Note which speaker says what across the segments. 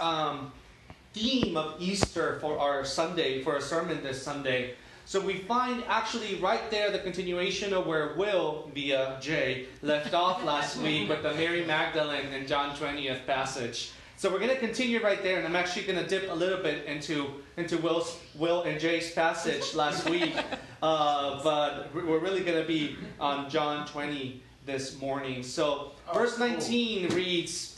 Speaker 1: um, theme of Easter for our Sunday, for our sermon this Sunday. So we find actually right there the continuation of where Will, via Jay, left off last week with the Mary Magdalene and John 20th passage. So we're going to continue right there, and I'm actually going to dip a little bit into into Will's, Will and Jay's passage last week, uh, but we're really going to be on John 20 this morning. So verse 19 reads,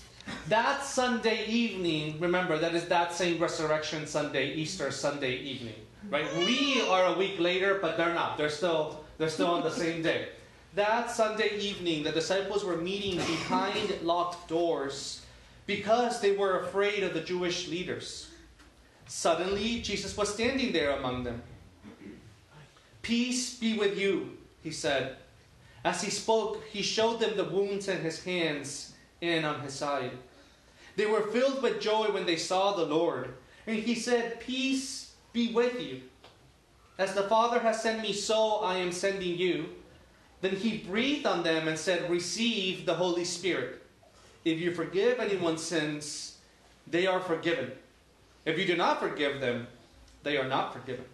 Speaker 1: "That Sunday evening, remember that is that same Resurrection Sunday, Easter Sunday evening, right? We are a week later, but they're not. They're still they're still on the same day." That Sunday evening, the disciples were meeting behind locked doors because they were afraid of the Jewish leaders. Suddenly, Jesus was standing there among them. Peace be with you, he said. As he spoke, he showed them the wounds in his hands and on his side. They were filled with joy when they saw the Lord. And he said, Peace be with you. As the Father has sent me, so I am sending you. Then he breathed on them and said, Receive the Holy Spirit. If you forgive anyone's sins, they are forgiven. If you do not forgive them, they are not forgiven.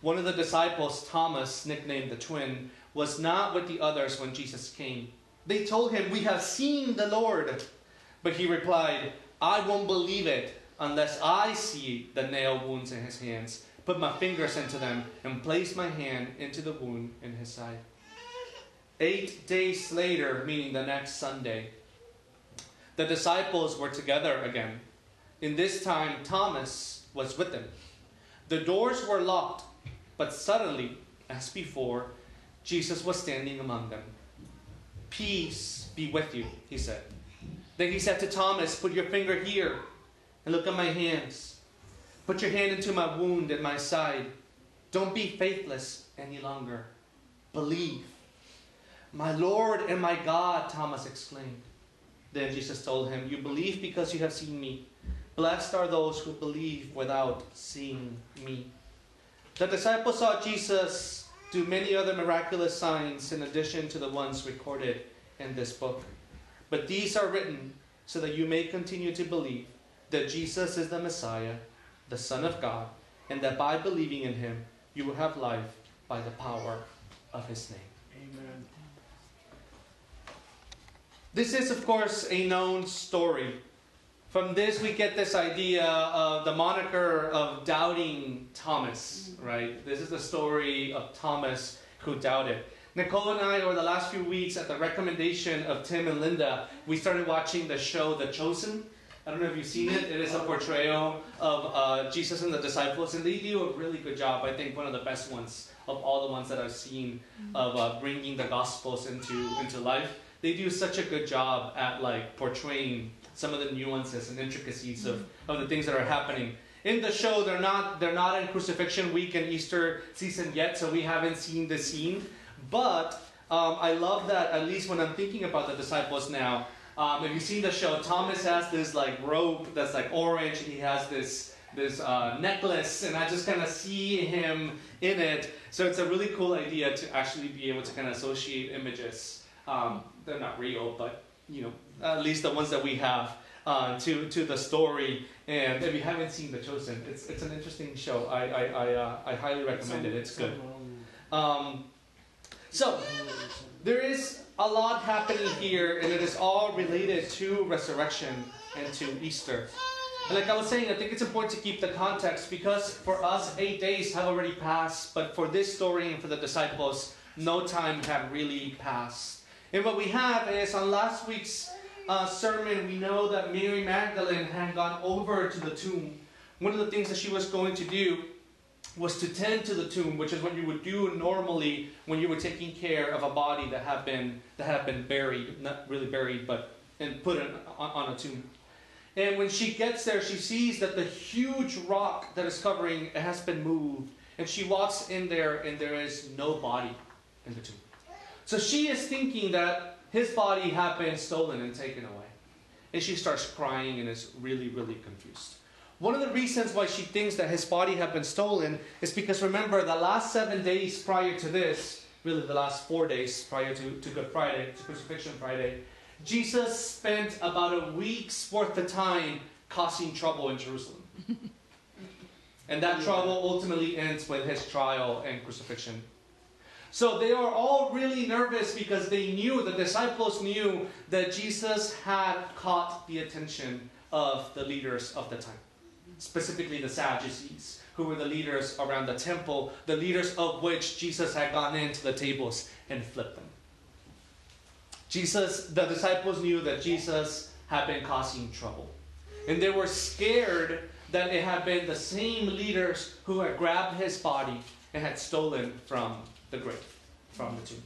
Speaker 1: One of the disciples, Thomas, nicknamed the twin, was not with the others when Jesus came. They told him, We have seen the Lord. But he replied, I won't believe it unless I see the nail wounds in his hands, put my fingers into them, and place my hand into the wound in his side. Eight days later, meaning the next Sunday, the disciples were together again. In this time, Thomas was with them. The doors were locked, but suddenly, as before, Jesus was standing among them. Peace be with you, he said. Then he said to Thomas, Put your finger here and look at my hands. Put your hand into my wound and my side. Don't be faithless any longer. Believe. My Lord and my God, Thomas exclaimed. Then Jesus told him, You believe because you have seen me. Blessed are those who believe without seeing me. The disciples saw Jesus do many other miraculous signs in addition to the ones recorded in this book. But these are written so that you may continue to believe that Jesus is the Messiah, the Son of God, and that by believing in him, you will have life by the power of his name.
Speaker 2: Amen.
Speaker 1: This is, of course, a known story. From this, we get this idea of the moniker of doubting Thomas, right? This is the story of Thomas who doubted. Nicole and I, over the last few weeks, at the recommendation of Tim and Linda, we started watching the show The Chosen. I don't know if you've seen it. It is a portrayal of uh, Jesus and the disciples, and they do a really good job. I think one of the best ones of all the ones that I've seen of uh, bringing the Gospels into into life they do such a good job at like portraying some of the nuances and intricacies of, of the things that are happening. In the show, they're not they're not in crucifixion week and Easter season yet, so we haven't seen the scene. But um, I love that at least when I'm thinking about the disciples now. Um, if you've seen the show, Thomas has this like robe that's like orange, and he has this this uh, necklace, and I just kind of see him in it. So it's a really cool idea to actually be able to kind of associate images. Um, they're not real, but you know, at least the ones that we have uh, to to the story. And if you haven't seen The Chosen, it's it's an interesting show. I I I, uh, I highly recommend it. It's good. Um, so there is a lot happening here, and it is all related to resurrection and to Easter. And like I was saying, I think it's important to keep the context because for us, eight days have already passed, but for this story and for the disciples, no time had really passed. And what we have is on last week's uh, sermon, we know that Mary Magdalene had gone over to the tomb. One of the things that she was going to do was to tend to the tomb, which is what you would do normally when you were taking care of a body that had been that had been buried, not really buried, but and put in, on, on a tomb. And when she gets there, she sees that the huge rock that is covering it has been moved, and she walks in there, and there is no body in the tomb. So she is thinking that his body had been stolen and taken away. And she starts crying and is really, really confused. One of the reasons why she thinks that his body had been stolen is because remember, the last seven days prior to this, really the last four days prior to, to Good Friday, to Crucifixion Friday, Jesus spent about a week's worth of time causing trouble in Jerusalem. and that trouble ultimately ends with his trial and crucifixion. So they are all really nervous because they knew, the disciples knew that Jesus had caught the attention of the leaders of the time, specifically the Sadducees, who were the leaders around the temple, the leaders of which Jesus had gone into the tables and flipped them. Jesus, the disciples knew that Jesus had been causing trouble. And they were scared that it had been the same leaders who had grabbed his body and had stolen from the grave, from the tomb.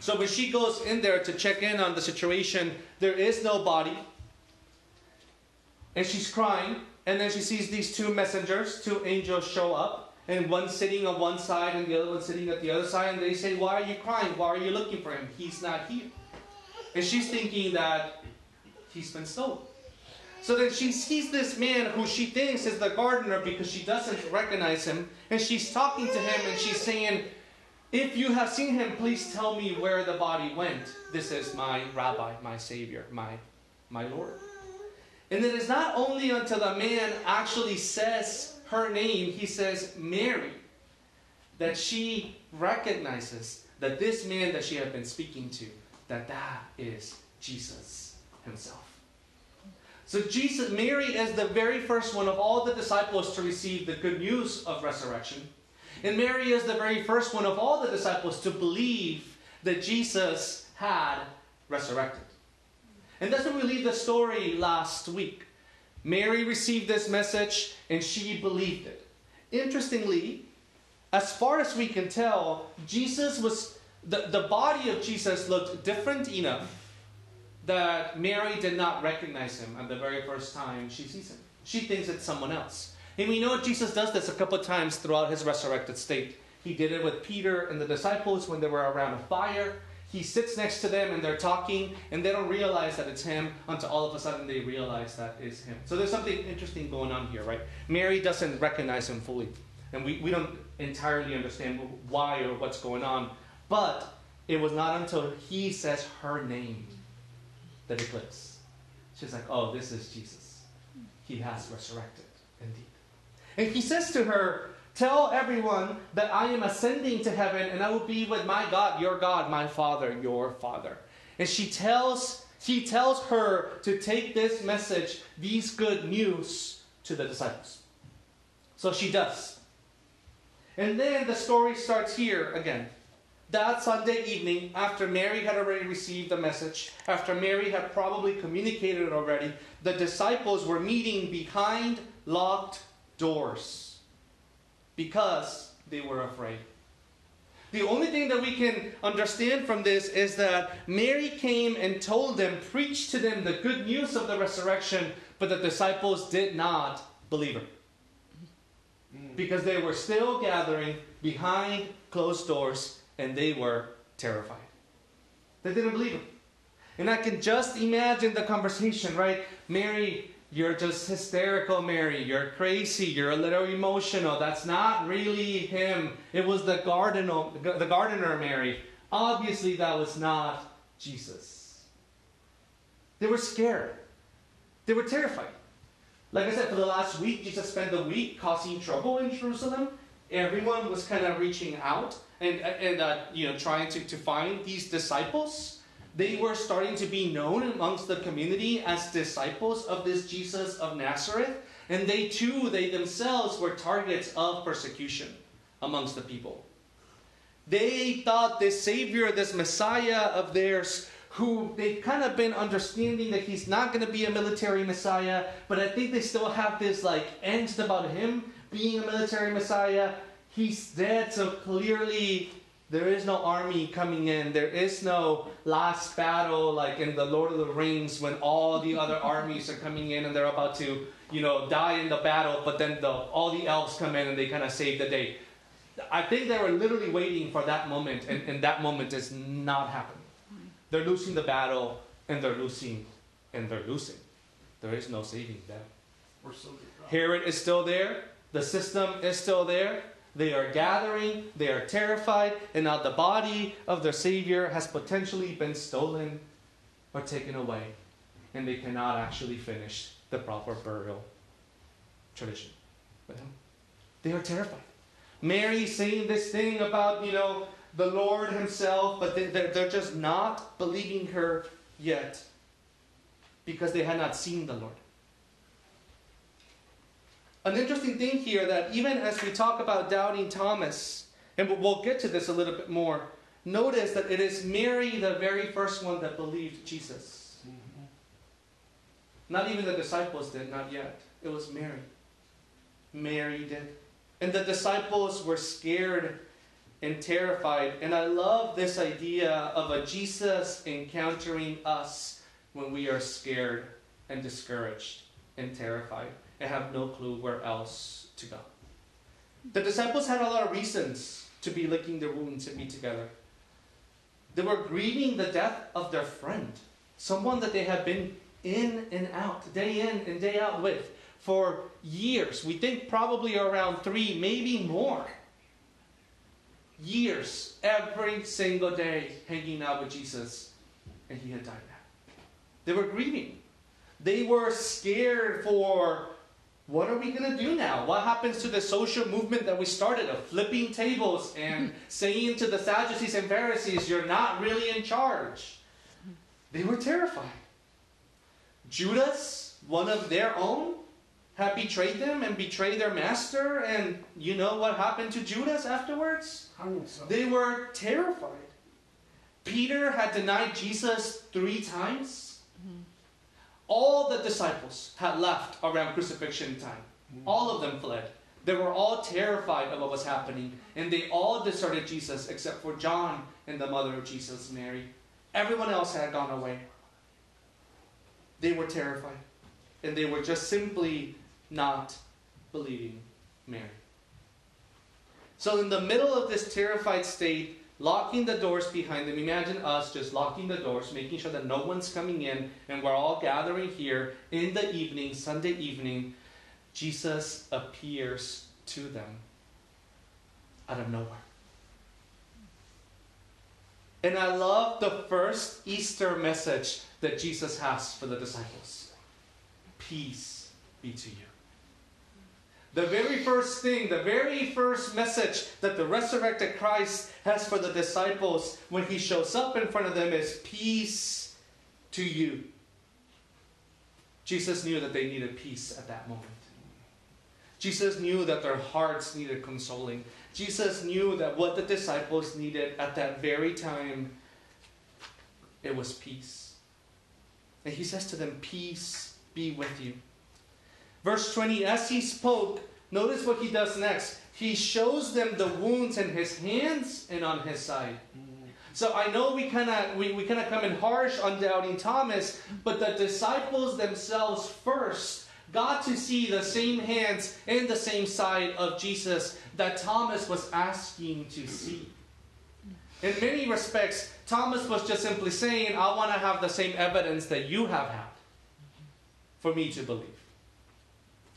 Speaker 1: So when she goes in there to check in on the situation, there is no body. And she's crying. And then she sees these two messengers, two angels show up. And one sitting on one side and the other one sitting at the other side. And they say, Why are you crying? Why are you looking for him? He's not here. And she's thinking that he's been stolen. So then she sees this man who she thinks is the gardener because she doesn't recognize him. And she's talking to him and she's saying, If you have seen him, please tell me where the body went. This is my rabbi, my savior, my, my Lord. And it is not only until the man actually says her name, he says Mary, that she recognizes that this man that she had been speaking to, that that is Jesus himself. So Jesus, Mary is the very first one of all the disciples to receive the good news of resurrection. And Mary is the very first one of all the disciples to believe that Jesus had resurrected. And that's when we leave the story last week. Mary received this message and she believed it. Interestingly, as far as we can tell, Jesus was the, the body of Jesus looked different enough that Mary did not recognize him at the very first time she sees him. She thinks it's someone else. And we know Jesus does this a couple times throughout his resurrected state. He did it with Peter and the disciples when they were around a fire. He sits next to them and they're talking, and they don't realize that it's him until all of a sudden they realize that is him. So there's something interesting going on here, right? Mary doesn't recognize him fully, and we, we don't entirely understand why or what's going on. But it was not until he says her name that it clicks. She's like, oh, this is Jesus. He has resurrected, indeed. And he says to her, Tell everyone that I am ascending to heaven and I will be with my God, your God, my Father, your Father. And she tells, he tells her to take this message, these good news, to the disciples. So she does. And then the story starts here again. That Sunday evening, after Mary had already received the message, after Mary had probably communicated it already, the disciples were meeting behind locked doors because they were afraid. The only thing that we can understand from this is that Mary came and told them, preached to them the good news of the resurrection, but the disciples did not believe her. Because they were still gathering behind closed doors and they were terrified. They didn't believe her. And I can just imagine the conversation, right? Mary you're just hysterical, Mary. You're crazy. You're a little emotional. That's not really him. It was the gardener, the gardener, Mary. Obviously, that was not Jesus. They were scared. They were terrified. Like I said, for the last week, Jesus spent the week causing trouble in Jerusalem. Everyone was kind of reaching out and, and uh, you know, trying to, to find these disciples they were starting to be known amongst the community as disciples of this Jesus of Nazareth. And they too, they themselves were targets of persecution amongst the people. They thought this Savior, this Messiah of theirs, who they've kind of been understanding that he's not going to be a military Messiah, but I think they still have this like angst about him being a military Messiah. He's dead, so clearly there is no army coming in. There is no last battle like in the Lord of the Rings when all the other armies are coming in and they're about to, you know, die in the battle, but then the, all the elves come in and they kind of save the day. I think they were literally waiting for that moment, and, and that moment is not happening. They're losing the battle, and they're losing, and they're losing. There is no saving them. Herod is still there. The system is still there. They are gathering, they are terrified, and now the body of their Savior has potentially been stolen or taken away, and they cannot actually finish the proper burial tradition with him. They are terrified. Mary saying this thing about, you know, the Lord Himself, but they, they're, they're just not believing her yet because they had not seen the Lord. An interesting thing here that even as we talk about doubting Thomas, and we'll get to this a little bit more, notice that it is Mary, the very first one that believed Jesus. Mm-hmm. Not even the disciples did, not yet. It was Mary. Mary did. And the disciples were scared and terrified. And I love this idea of a Jesus encountering us when we are scared and discouraged and terrified and have no clue where else to go. The disciples had a lot of reasons to be licking their wounds and be together. They were grieving the death of their friend, someone that they had been in and out, day in and day out with for years. We think probably around three, maybe more. Years, every single day, hanging out with Jesus, and he had died now. They were grieving. They were scared for what are we going to do now? What happens to the social movement that we started of flipping tables and saying to the Sadducees and Pharisees, you're not really in charge? They were terrified. Judas, one of their own, had betrayed them and betrayed their master. And you know what happened to Judas afterwards? They were terrified. Peter had denied Jesus three times. All the disciples had left around crucifixion time. Mm-hmm. All of them fled. They were all terrified of what was happening. And they all deserted Jesus except for John and the mother of Jesus, Mary. Everyone else had gone away. They were terrified. And they were just simply not believing Mary. So, in the middle of this terrified state, locking the doors behind them, imagine us just locking the doors, making sure that no one's coming in, and we're all gathering here in the evening, Sunday evening. Jesus appears to them out of nowhere. And I love the first Easter message that Jesus has for the disciples Peace be to you. The very first thing, the very first message that the resurrected Christ has for the disciples when he shows up in front of them is peace to you. Jesus knew that they needed peace at that moment. Jesus knew that their hearts needed consoling. Jesus knew that what the disciples needed at that very time it was peace. And he says to them, Peace be with you. Verse 20, as he spoke, notice what he does next. He shows them the wounds in his hands and on his side. So I know we kind of we, we kind of come in harsh on doubting Thomas, but the disciples themselves first got to see the same hands and the same side of Jesus that Thomas was asking to see. In many respects, Thomas was just simply saying, I want to have the same evidence that you have had for me to believe.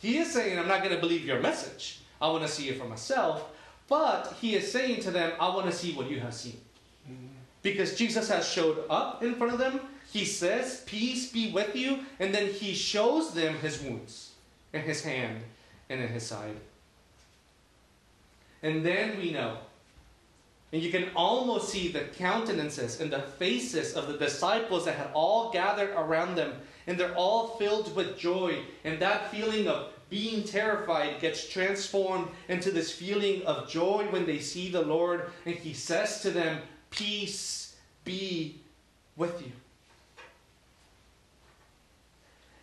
Speaker 1: He is saying, I'm not going to believe your message. I want to see it for myself. But he is saying to them, I want to see what you have seen. Mm-hmm. Because Jesus has showed up in front of them. He says, Peace be with you. And then he shows them his wounds in his hand and in his side. And then we know. And you can almost see the countenances and the faces of the disciples that had all gathered around them and they're all filled with joy. And that feeling of being terrified gets transformed into this feeling of joy when they see the Lord. And He says to them, Peace be with you.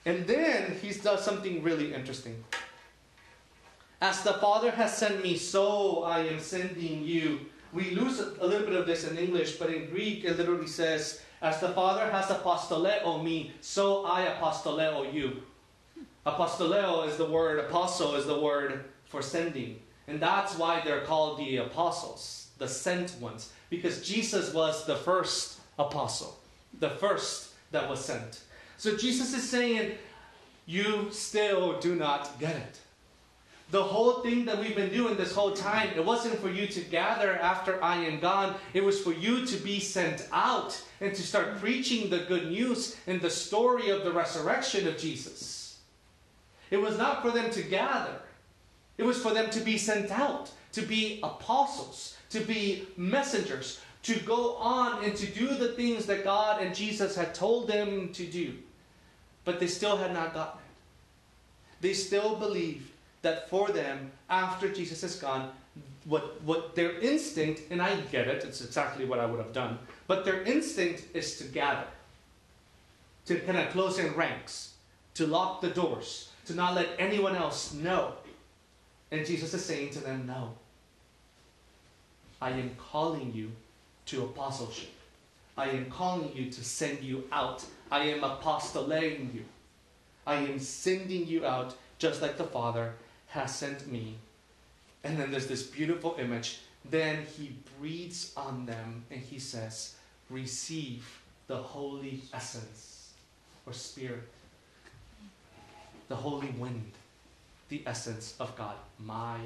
Speaker 1: And then He does something really interesting. As the Father has sent me, so I am sending you. We lose a little bit of this in English, but in Greek it literally says, as the Father has apostoleo me, so I apostoleo you. Apostoleo is the word, apostle is the word for sending. And that's why they're called the apostles, the sent ones. Because Jesus was the first apostle, the first that was sent. So Jesus is saying, You still do not get it. The whole thing that we've been doing this whole time, it wasn't for you to gather after I am gone. It was for you to be sent out and to start preaching the good news and the story of the resurrection of Jesus. It was not for them to gather, it was for them to be sent out, to be apostles, to be messengers, to go on and to do the things that God and Jesus had told them to do. But they still had not gotten it. They still believed that for them, after Jesus is gone, what, what their instinct, and I get it, it's exactly what I would have done, but their instinct is to gather, to kind of close in ranks, to lock the doors, to not let anyone else know. And Jesus is saying to them, No. I am calling you to apostleship. I am calling you to send you out. I am apostolating you. I am sending you out just like the Father has sent me. And then there's this beautiful image. Then he breathes on them and he says, Receive the holy essence or spirit, the holy wind, the essence of God, my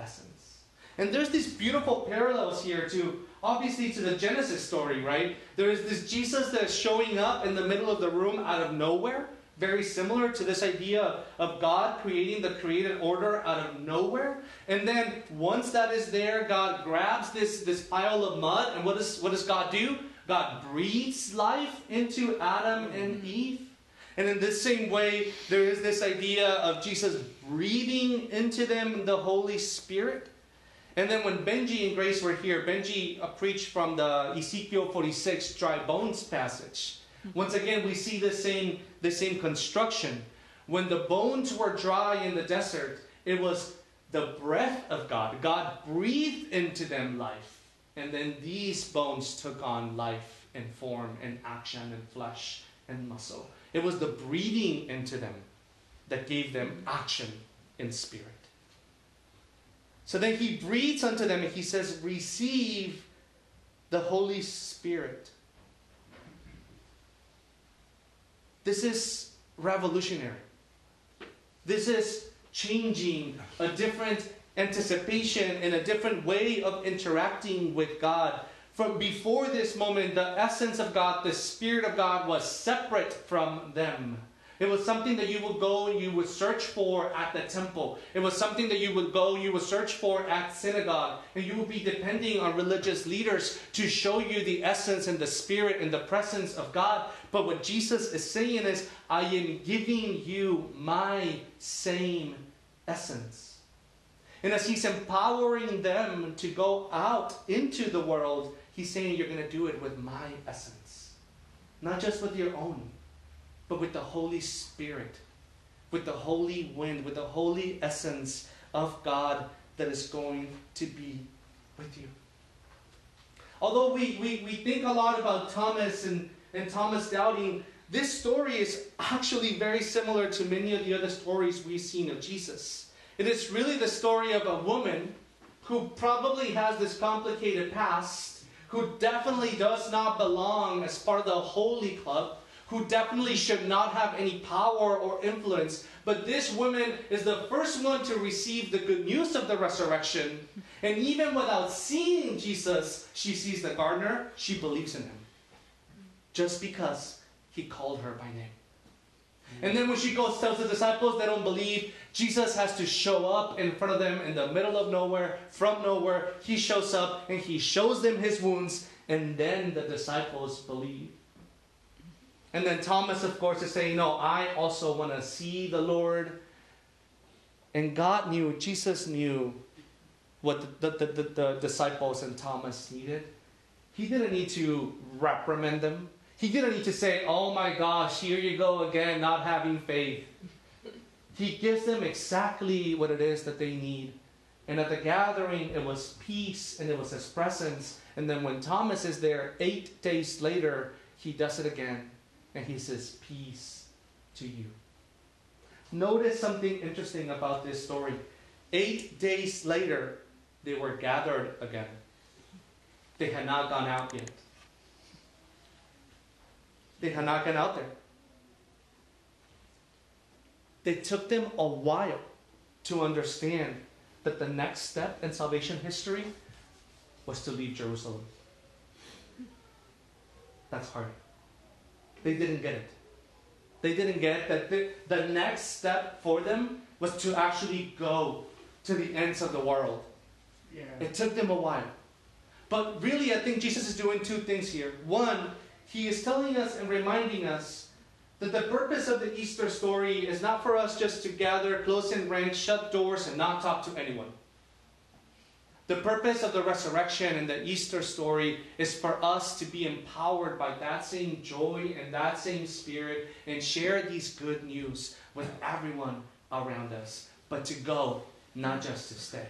Speaker 1: essence. And there's these beautiful parallels here to obviously to the Genesis story, right? There is this Jesus that's showing up in the middle of the room out of nowhere very similar to this idea of God creating the created order out of nowhere. And then once that is there, God grabs this, this pile of mud, and what, is, what does God do? God breathes life into Adam and Eve. And in this same way, there is this idea of Jesus breathing into them the Holy Spirit. And then when Benji and Grace were here, Benji uh, preached from the Ezekiel 46 dry bones passage. Once again, we see the same, the same construction. When the bones were dry in the desert, it was the breath of God. God breathed into them life. And then these bones took on life and form and action and flesh and muscle. It was the breathing into them that gave them action in spirit. So then he breathes unto them and he says, Receive the Holy Spirit. This is revolutionary. This is changing a different anticipation and a different way of interacting with God. From before this moment, the essence of God, the Spirit of God was separate from them. It was something that you would go and you would search for at the temple. It was something that you would go, you would search for at synagogue. And you would be depending on religious leaders to show you the essence and the spirit and the presence of God. But what Jesus is saying is, I am giving you my same essence. And as he's empowering them to go out into the world, he's saying, You're going to do it with my essence, not just with your own but with the Holy Spirit, with the holy wind, with the holy essence of God that is going to be with you. Although we, we, we think a lot about Thomas and, and Thomas doubting, this story is actually very similar to many of the other stories we've seen of Jesus. It is really the story of a woman who probably has this complicated past, who definitely does not belong as part of the holy club, who definitely should not have any power or influence. But this woman is the first one to receive the good news of the resurrection. And even without seeing Jesus, she sees the gardener, she believes in him. Just because he called her by name. And then when she goes, tells the disciples they don't believe, Jesus has to show up in front of them in the middle of nowhere, from nowhere. He shows up and he shows them his wounds, and then the disciples believe. And then Thomas, of course, is saying, No, I also want to see the Lord. And God knew, Jesus knew what the, the, the, the, disciples and Thomas needed. He didn't need to reprimand them. He didn't need to say, Oh my gosh, here you go again, not having faith. He gives them exactly what it is that they need. And at the gathering, it was peace and it was his presence. And then when Thomas is there, eight days later, he does it again and he says, Peace to you. Notice something interesting about this story. Eight days later, they were gathered again. They had not gone out yet. They had not gone out there. It took them a while to understand that the next step in salvation history was to leave Jerusalem. That's hard. They didn't get it. They didn't get that the, the next step for them was to actually go to the ends of the world.
Speaker 2: Yeah.
Speaker 1: It took them a while. But really, I think Jesus is doing two things here. One, he is telling us and reminding us that the purpose of the Easter story is not for us just to gather close in ranks, shut doors, and not talk to anyone. The purpose of the resurrection and the Easter story is for us to be empowered by that same joy and that same spirit and share these good news with everyone around us, but to go, not just to stay.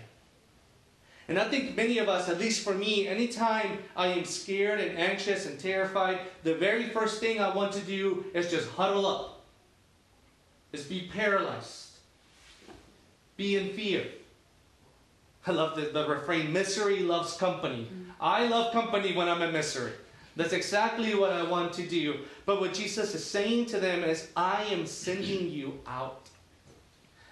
Speaker 1: And I think many of us, at least for me, anytime I am scared and anxious and terrified, the very first thing I want to do is just huddle up, is be paralyzed, be in fear. I love the, the refrain misery loves company. Mm. I love company when I'm in misery. That's exactly what I want to do. But what Jesus is saying to them is, I am sending you out.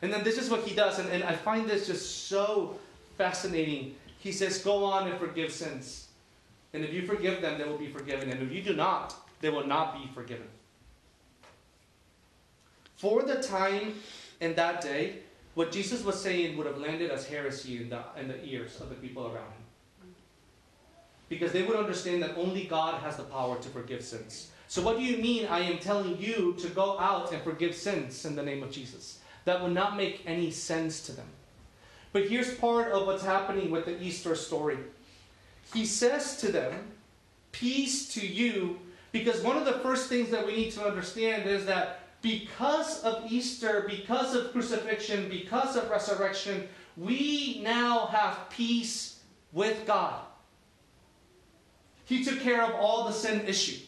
Speaker 1: And then this is what he does, and, and I find this just so fascinating. He says, Go on and forgive sins. And if you forgive them, they will be forgiven. And if you do not, they will not be forgiven. For the time in that day, what Jesus was saying would have landed as heresy in the, in the ears of the people around him. Because they would understand that only God has the power to forgive sins. So, what do you mean I am telling you to go out and forgive sins in the name of Jesus? That would not make any sense to them. But here's part of what's happening with the Easter story. He says to them, Peace to you, because one of the first things that we need to understand is that because of Easter, because of crucifixion, because of resurrection, we now have peace with God. He took care of all the sin issue.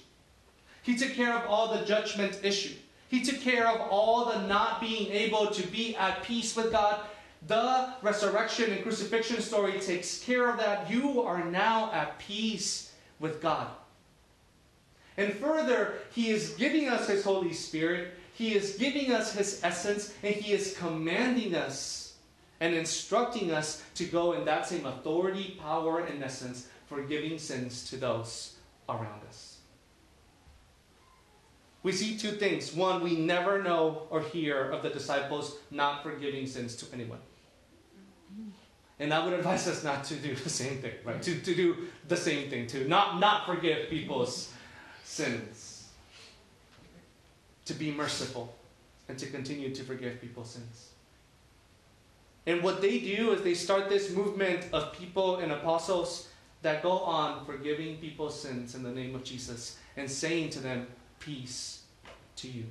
Speaker 1: He took care of all the judgment issue. He took care of all the not being able to be at peace with God. The resurrection and crucifixion story takes care of that. You are now at peace with God. And further, He is giving us His Holy Spirit, He is giving us His essence, and He is commanding us and instructing us to go in that same authority, power, and essence, forgiving sins to those around us. We see two things. One, we never know or hear of the disciples not forgiving sins to anyone. And I would advise us not to do the same thing, right? To, to do the same thing, to not, not forgive people's sins. To be merciful and to continue to forgive people's sins. And what they do is they start this movement of people and apostles that go on forgiving people's sins in the name of Jesus and saying to them, Peace to you.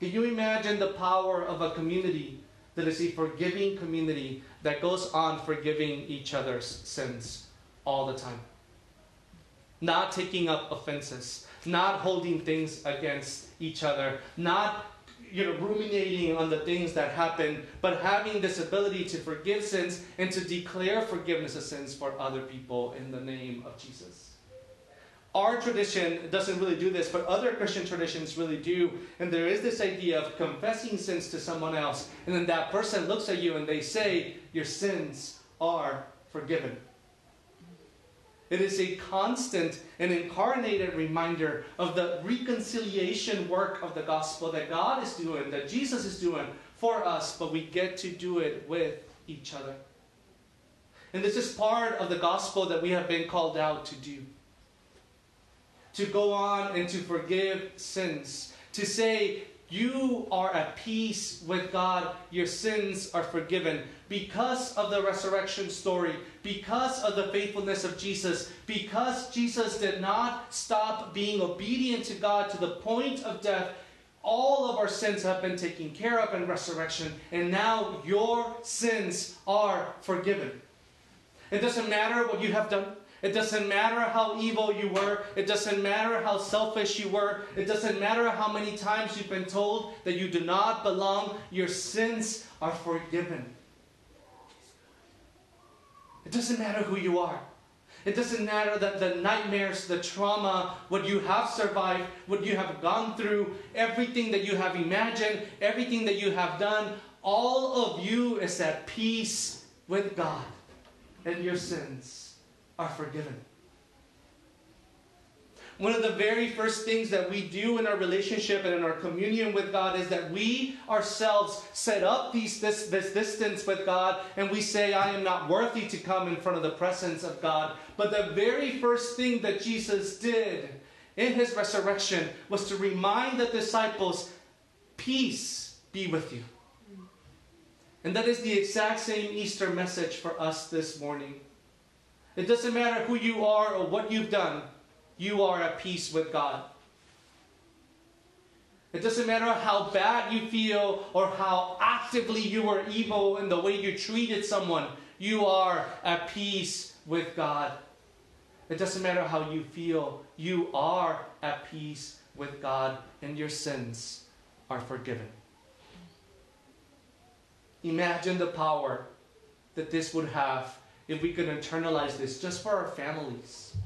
Speaker 1: Can you imagine the power of a community that is a forgiving community that goes on forgiving each other's sins all the time? Not taking up offenses, not holding things against each other, not you know, ruminating on the things that happen, but having this ability to forgive sins and to declare forgiveness of sins for other people in the name of Jesus. Our tradition doesn't really do this, but other Christian traditions really do. And there is this idea of confessing sins to someone else, and then that person looks at you and they say, Your sins are forgiven. It is a constant and incarnated reminder of the reconciliation work of the gospel that God is doing, that Jesus is doing for us, but we get to do it with each other. And this is part of the gospel that we have been called out to do. To go on and to forgive sins. To say, you are at peace with God, your sins are forgiven because of the resurrection story, because of the faithfulness of Jesus, because Jesus did not stop being obedient to God to the point of death. All of our sins have been taken care of in resurrection, and now your sins are forgiven. It doesn't matter what you have done. It doesn't matter how evil you were. It doesn't matter how selfish you were. It doesn't matter how many times you've been told that you do not belong. Your sins are forgiven. It doesn't matter who you are. It doesn't matter that the nightmares, the trauma, what you have survived, what you have gone through, everything that you have imagined, everything that you have done, all of you is at peace with God. And your sins are forgiven. one of the very first things that we do in our relationship and in our communion with God is that we ourselves set up these, this, this distance with God and we say, I am not worthy to come in front of the presence of God. But the very first thing that Jesus did in his resurrection was to remind the disciples, Peace be with you. And that is the exact same Easter message for us this morning. It doesn't matter who you are or what you've done you are at peace with God. It doesn't matter how bad you feel or how actively you were evil in the way you treated someone, you are at peace with God. It doesn't matter how you feel, you are at peace with God and your sins are forgiven. Imagine the power that this would have if we could internalize this just for our families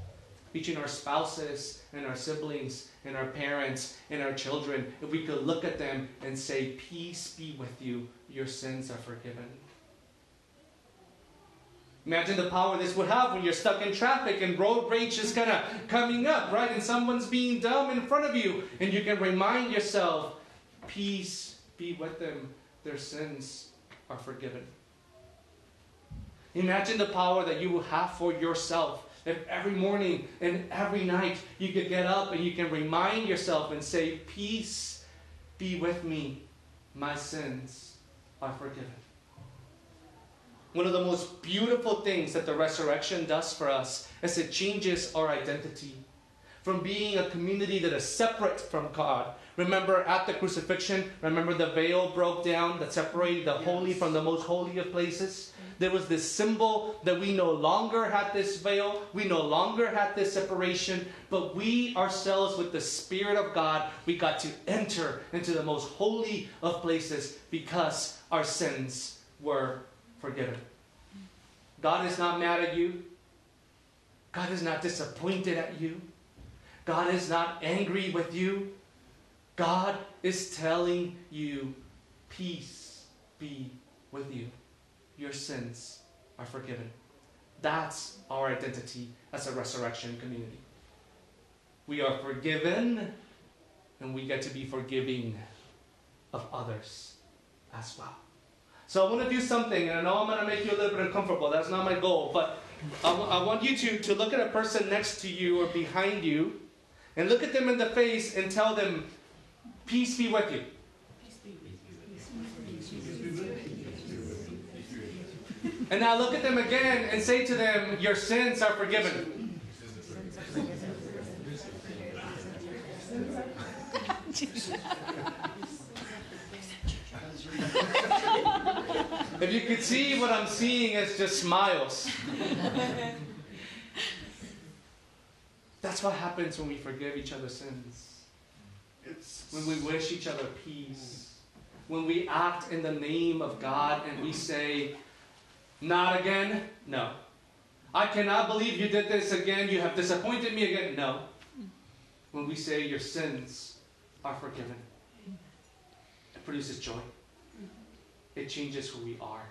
Speaker 1: between our spouses and our siblings and our parents and our children, if we could look at them and say, Peace be with you, your sins are forgiven. Imagine the power this would have when you're stuck in traffic and road rage is kind of coming up, right? And someone's being dumb in front of you, and you can remind yourself, Peace be with them, their sins are forgiven. Imagine the power that you will have for yourself if every morning and every night you could get up and you can remind yourself and say, Peace be with me, my sins are forgiven. One of the most beautiful things that the resurrection does for us is it changes our identity from being a community that is separate from God. Remember at the crucifixion, remember the veil broke down that separated the yes. holy from the most holy of places? there was this symbol that we no longer had this veil, we no longer had this separation, but we ourselves, with the Spirit of God, we got to enter into the most holy of places because our sins were forgiven. God is not mad at you. God is not disappointed at you. God is not angry with you. God is telling you, peace be with you your sins are forgiven. That's our identity as a resurrection community. We are forgiven and we get to be forgiving of others as well. So I want to do something, and I know I'm going to make you a little bit uncomfortable. That's not my goal, but I, w- I want you to, to look at a person next to you or behind you and look at them in the face and tell them, Peace be with you. And now look at them again and say to them, Your sins are forgiven. if you could see what I'm seeing is just smiles. That's what happens when we forgive each other's sins. When we wish each other peace. When we act in the name of God and we say, not again? No. I cannot believe you did this again. You have disappointed me again. No. When we say your sins are forgiven, it produces joy. It changes who we are.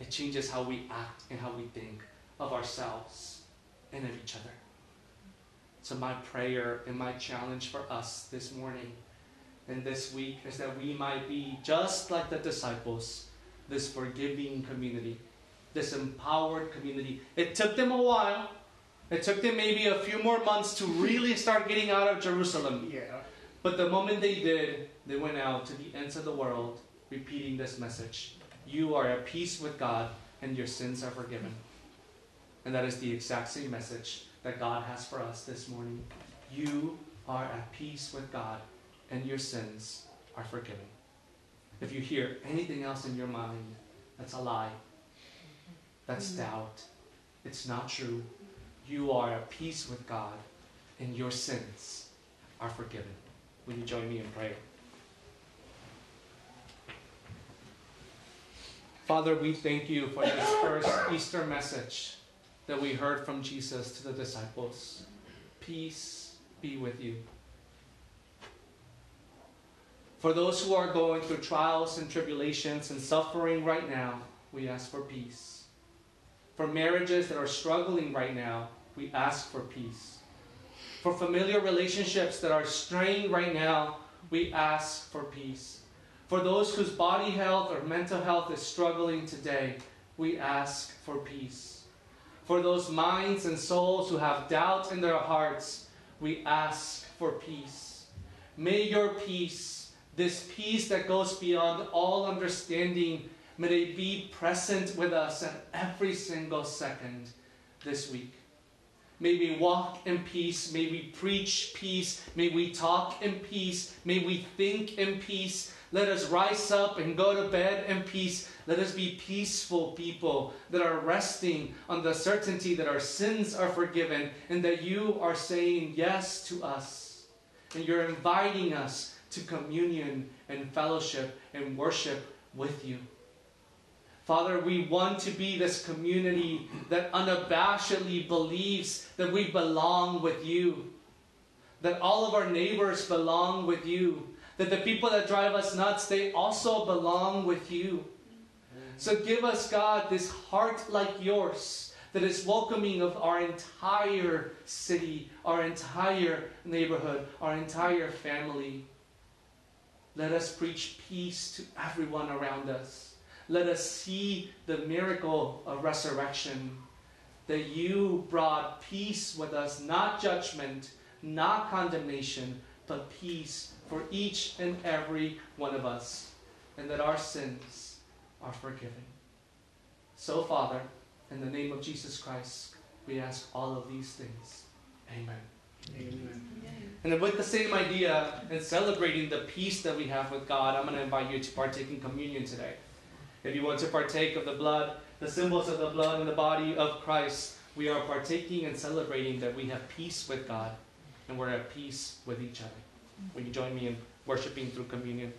Speaker 1: It changes how we act and how we think of ourselves and of each other. So, my prayer and my challenge for us this morning and this week is that we might be just like the disciples this forgiving community, this empowered community. It took them a while. It took them maybe a few more months to really start getting out of Jerusalem.
Speaker 2: Yeah.
Speaker 1: But the moment they did, they went out to the ends of the world repeating this message. You are at peace with God and your sins are forgiven. And that is the exact same message that God has for us this morning. You are at peace with God and your sins are forgiven. If you hear anything else in your mind, that's a lie. That's mm-hmm. doubt. It's not true. You are at peace with God, and your sins are forgiven. Will you join me in prayer? Father, we thank you for this first Easter message that we heard from Jesus to the disciples. Peace be with you. For those who are going through trials and tribulations and suffering right now, we ask for peace. For marriages that are struggling right now, we ask for peace. For familiar relationships that are strained right now, we ask for peace. For those whose body health or mental health is struggling today, we ask for peace. For those minds and souls who have doubt in their hearts, we ask for peace. May your peace, this peace that goes beyond all understanding, may it be present with us at every single second this week. May we walk in peace. May we preach peace. May we talk in peace. May we think in peace. Let us rise up and go to bed in peace. Let us be peaceful people that are resting on the certainty that our sins are forgiven and that you are saying yes to us. And you're inviting us to communion and fellowship and worship with you. Father, we want to be this community that unabashedly believes that we belong with you, that all of our neighbors belong with you, that the people that drive us nuts, they also belong with you. So give us, God, this heart like yours that is welcoming of our entire city, our entire neighborhood, our entire family. Let us preach peace to everyone around us let us see the miracle of resurrection. That you brought peace with us, not judgment, not condemnation, but peace for each and every one of us, and that our sins are forgiven. So, Father, in the name of Jesus Christ, we ask all of these things. Amen. Amen. And with the same idea and celebrating the peace that we have with God, I'm going to invite you to partake in communion today. If you want to partake of the blood, the symbols of the blood and the body of Christ, we are partaking and celebrating that we have peace with God and we're at peace with each other. Will you join me in worshiping through communion?